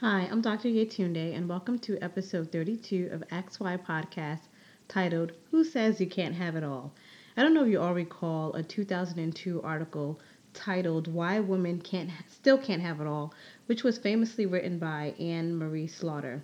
Hi, I'm Dr. Yetunde, and welcome to episode 32 of XY Podcast titled Who Says You Can't Have It All? I don't know if you all recall a 2002 article titled Why Women Can't Still Can't Have It All, which was famously written by Anne Marie Slaughter.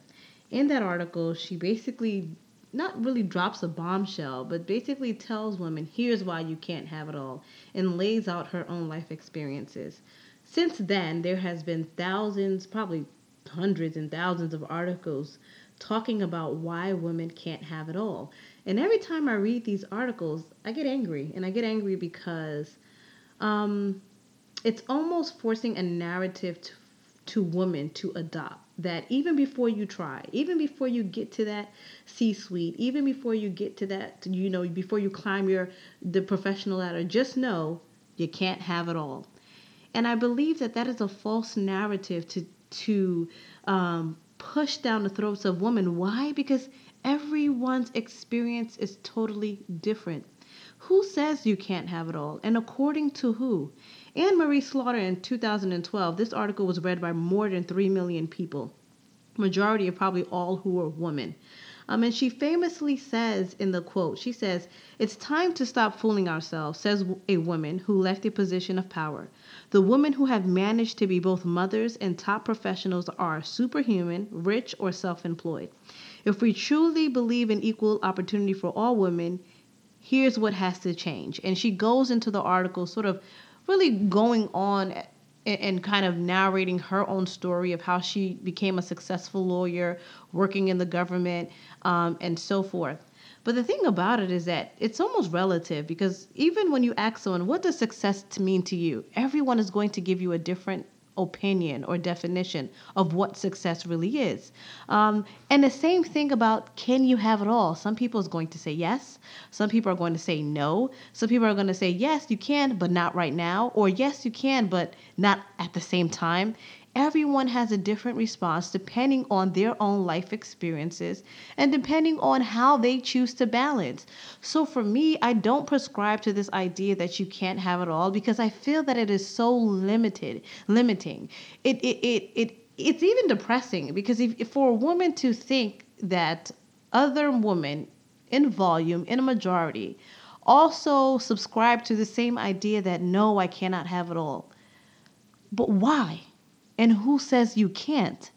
In that article, she basically not really drops a bombshell, but basically tells women, here's why you can't have it all, and lays out her own life experiences. Since then, there has been thousands, probably hundreds and thousands of articles talking about why women can't have it all. And every time I read these articles, I get angry. And I get angry because um, it's almost forcing a narrative to, to women to adopt that even before you try, even before you get to that C suite, even before you get to that, you know, before you climb your the professional ladder, just know you can't have it all. And I believe that that is a false narrative to to um, push down the throats of women. Why? Because everyone's experience is totally different. Who says you can't have it all? And according to who? Anne Marie Slaughter in 2012, this article was read by more than 3 million people. Majority of probably all who were women. Um, and she famously says in the quote, she says, It's time to stop fooling ourselves, says a woman who left a position of power. The women who have managed to be both mothers and top professionals are superhuman, rich, or self employed. If we truly believe in equal opportunity for all women, here's what has to change. And she goes into the article sort of really going on and, kind of narrating her own story of how she became a successful lawyer, working in the government, um, and so forth. But the thing about it is that it's almost relative because even when you ask someone, what does success mean to you? Everyone is going to give you a different opinion or definition of what success really is. Um, and the same thing about can you have it all? Some people is going to say yes. Some people are going to say no. Some people are going to say yes, you can, but not right now, or yes, you can, but not at the same time everyone has a different response depending on their own life experiences and depending on how they choose to balance. So for me, I don't prescribe to this idea that you can't have it all because I feel that it is so limited, limiting. It it it, it it's even depressing because if, if for a woman to think that other women in volume in a majority also subscribe to the same idea that no, I cannot have it all. But why? And who says you can't?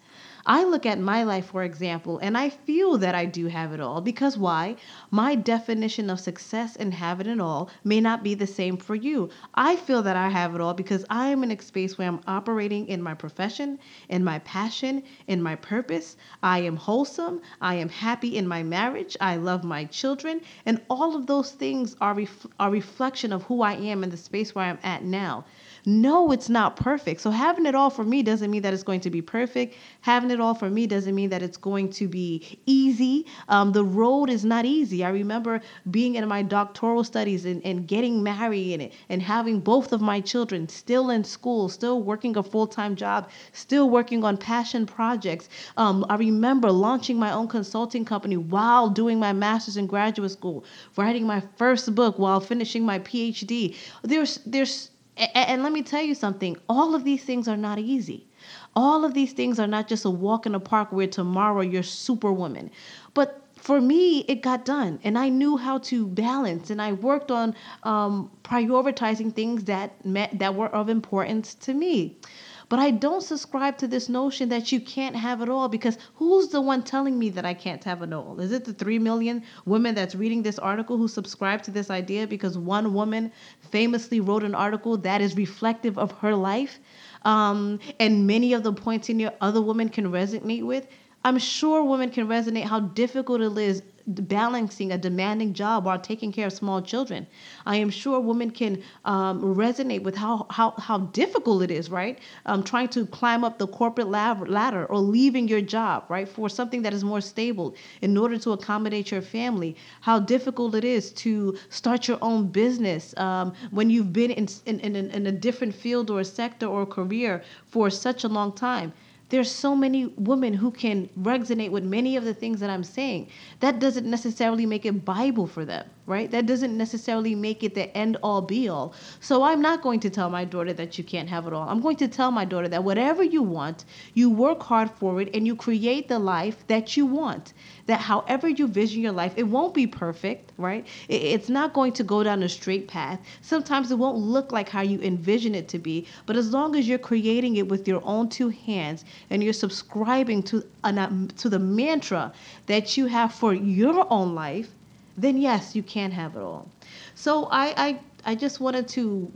I look at my life, for example, and I feel that I do have it all because why? My definition of success and having it all may not be the same for you. I feel that I have it all because I am in a space where I'm operating in my profession, in my passion, in my purpose. I am wholesome. I am happy in my marriage. I love my children. And all of those things are ref- a reflection of who I am in the space where I'm at now. No, it's not perfect. So having it all for me doesn't mean that it's going to be perfect. Having it all for me doesn't mean that it's going to be easy. Um, the road is not easy. I remember being in my doctoral studies and, and getting married and, and having both of my children still in school, still working a full time job, still working on passion projects. Um, I remember launching my own consulting company while doing my master's in graduate school, writing my first book while finishing my PhD. There's there's and, and let me tell you something all of these things are not easy. All of these things are not just a walk in the park where tomorrow you're superwoman. But for me, it got done, and I knew how to balance, and I worked on um, prioritizing things that met that were of importance to me. But I don't subscribe to this notion that you can't have it all because who's the one telling me that I can't have it all? Is it the 3 million women that's reading this article who subscribe to this idea because one woman famously wrote an article that is reflective of her life? Um, and many of the points in here other women can resonate with. I'm sure women can resonate how difficult it is balancing a demanding job while taking care of small children. I am sure women can um, resonate with how, how, how difficult it is, right? Um, trying to climb up the corporate ladder or leaving your job, right, for something that is more stable in order to accommodate your family. How difficult it is to start your own business um, when you've been in, in, in, in a different field or sector or career for such a long time there's so many women who can resonate with many of the things that I'm saying. That doesn't necessarily make it Bible for them, right? That doesn't necessarily make it the end all be all. So I'm not going to tell my daughter that you can't have it all. I'm going to tell my daughter that whatever you want, you work hard for it and you create the life that you want that however you vision your life, it won't be perfect, right? It's not going to go down a straight path. Sometimes it won't look like how you envision it to be, but as long as you're creating it with your own two hands and you're subscribing to an, um, to the mantra that you have for your own life, then yes, you can have it all. So I I, I just wanted to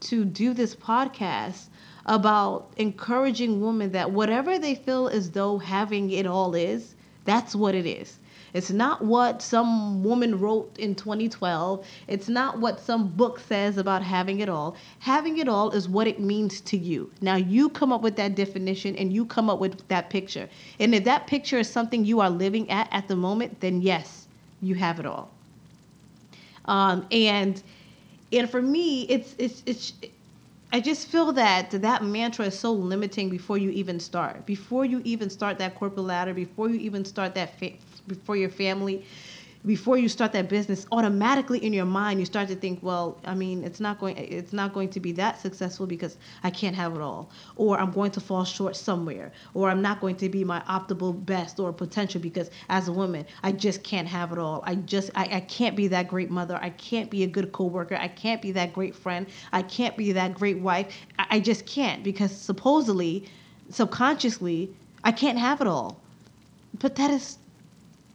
to do this podcast about encouraging women that whatever they feel as though having it all is, that's what it is. It's not what some woman wrote in 2012. It's not what some book says about having it all. Having it all is what it means to you. Now you come up with that definition and you come up with that picture. And if that picture is something you are living at at the moment, then yes, you have it all. Um, and and for me, it's it's it's I just feel that that mantra is so limiting before you even start. Before you even start that corporate ladder, before you even start that fa- before your family, before you start that business automatically in your mind you start to think well i mean it's not going it's not going to be that successful because i can't have it all. Or i'm going to fall short somewhere. Or i'm not going to be my optimal best or potential because as a woman i just can't have it all. I just i, I can't be that great mother. I can't be a good coworker. I can't be that great friend. I can't be that great wife. I, I just can't because supposedly subconsciously i can't have it all. But that is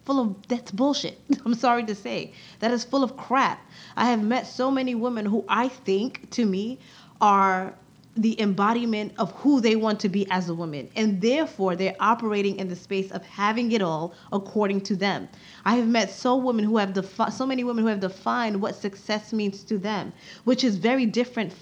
full of that's bullshit. I'm sorry to say. That is full of crap. I have met so many women who I think to me are the embodiment of who they want to be as a woman and therefore they're operating in the space of having it all according to them i have met so women who have defi- so many women who have defined what success means to them which is very different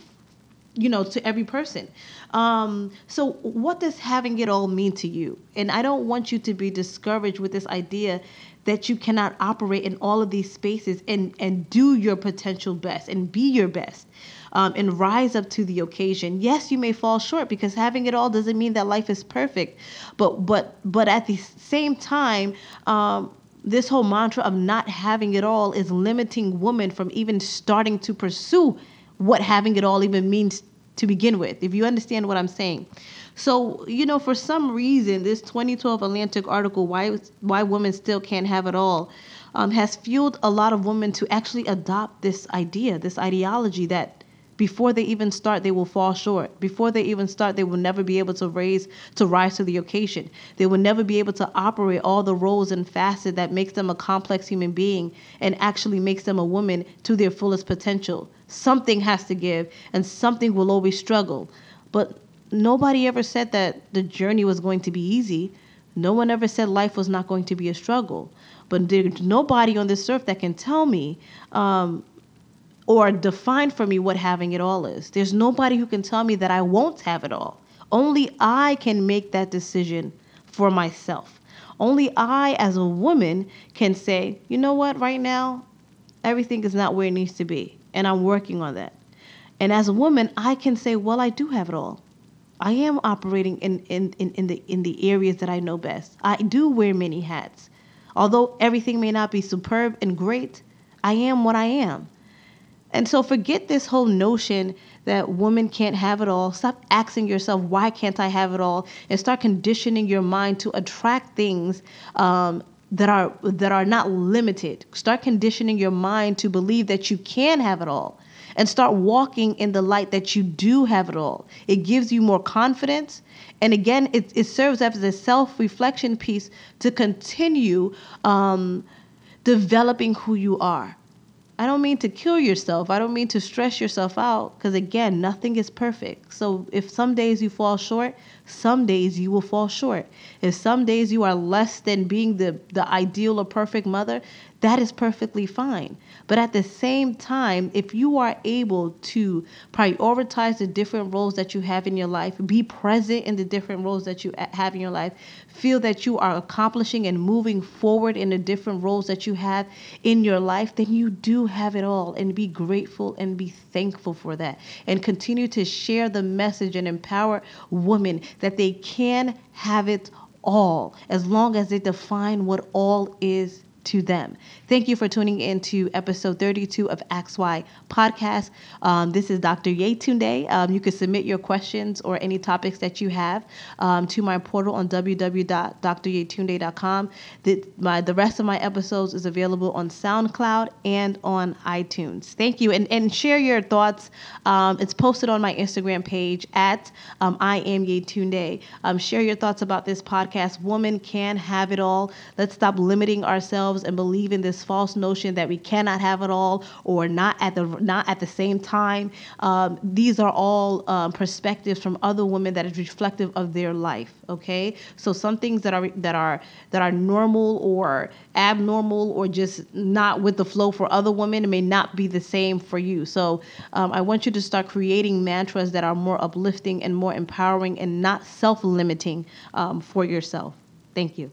you know to every person. Um, so what does having it all mean to you? And i don't want you to be discouraged with this idea that you cannot operate in all of these spaces and and do your potential best and be your best um, and rise up to the occasion. Yes you may fall short because having it all doesn't mean that life is perfect but but but at the same time um, this whole mantra of not having it all is limiting women from even starting to pursue what having it all even means to begin with, if you understand what I'm saying. So, you know, for some reason, this 2012 Atlantic article, Why, Why Women Still Can't Have It All, um, has fueled a lot of women to actually adopt this idea, this ideology that before they even start, they will fall short. Before they even start, they will never be able to raise, to rise to the occasion. They will never be able to operate all the roles and facets that makes them a complex human being and actually makes them a woman to their fullest potential. Something has to give, and something will always struggle. But nobody ever said that the journey was going to be easy. No one ever said life was not going to be a struggle. But there's nobody on this earth that can tell me um, or define for me what having it all is. There's nobody who can tell me that I won't have it all. Only I can make that decision for myself. Only I, as a woman, can say, you know what, right now, everything is not where it needs to be and I'm working on that. And as a woman, I can say, well, I do have it all. I am operating in, in, in, in, the, in the areas that I know best. I do wear many hats. Although everything may not be superb and great, I am what I am. And so forget this whole notion that women can't have it all. Stop asking yourself, why can't I have it all? And start conditioning your mind to attract things um, that are that are not limited. Start conditioning your mind to believe that you can have it all and start walking in the light that you do have it all. It gives you more confidence. And again, it, it serves as a self reflection piece to continue um, developing who you are. I don't mean to kill yourself. I don't mean to stress yourself out because, again, nothing is perfect. So, if some days you fall short, some days you will fall short. If some days you are less than being the, the ideal or perfect mother, that is perfectly fine. But at the same time, if you are able to prioritize the different roles that you have in your life, be present in the different roles that you have in your life, feel that you are accomplishing and moving forward in the different roles that you have in your life, then you do have it all. And be grateful and be thankful for that. And continue to share the message and empower women that they can have it all as long as they define what all is to them. Thank you for tuning in to episode 32 of XY Podcast. Um, this is Dr. Yetunde. Um, you can submit your questions or any topics that you have um, to my portal on www.dryetunde.com. The, my, the rest of my episodes is available on SoundCloud and on iTunes. Thank you. And, and share your thoughts. Um, it's posted on my Instagram page at um, I am Yetunde. Um, share your thoughts about this podcast. Woman can have it all. Let's stop limiting ourselves ourselves and believe in this false notion that we cannot have it all or not at the not at the same time. Um, these are all um, perspectives from other women that is reflective of their life. Okay, so some things that are that are that are normal or abnormal or just not with the flow for other women may not be the same for you. So um, I want you to start creating mantras that are more uplifting and more empowering and not self-limiting um, for yourself. Thank you.